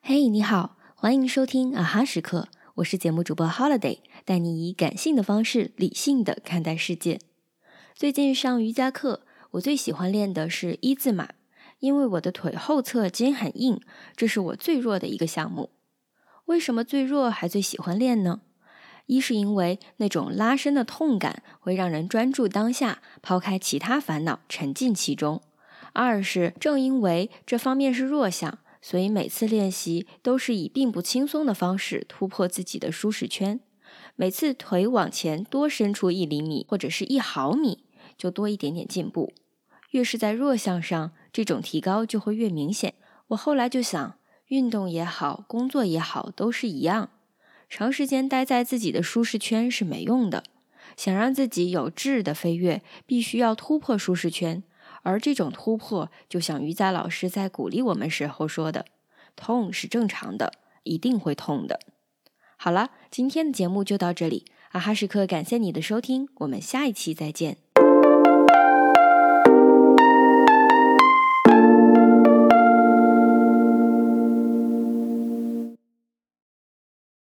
嘿，你好，欢迎收听啊哈时刻，我是节目主播 Holiday，带你以感性的方式理性的看待世界。最近上瑜伽课，我最喜欢练的是一字马，因为我的腿后侧筋很硬，这是我最弱的一个项目。为什么最弱还最喜欢练呢？一是因为那种拉伸的痛感会让人专注当下，抛开其他烦恼，沉浸其中；二是正因为这方面是弱项，所以每次练习都是以并不轻松的方式突破自己的舒适圈。每次腿往前多伸出一厘米或者是一毫米，就多一点点进步。越是在弱项上，这种提高就会越明显。我后来就想，运动也好，工作也好，都是一样。长时间待在自己的舒适圈是没用的。想让自己有质的飞跃，必须要突破舒适圈。而这种突破，就像瑜伽老师在鼓励我们时候说的：“痛是正常的，一定会痛的。”好了，今天的节目就到这里。阿哈时刻，感谢你的收听，我们下一期再见。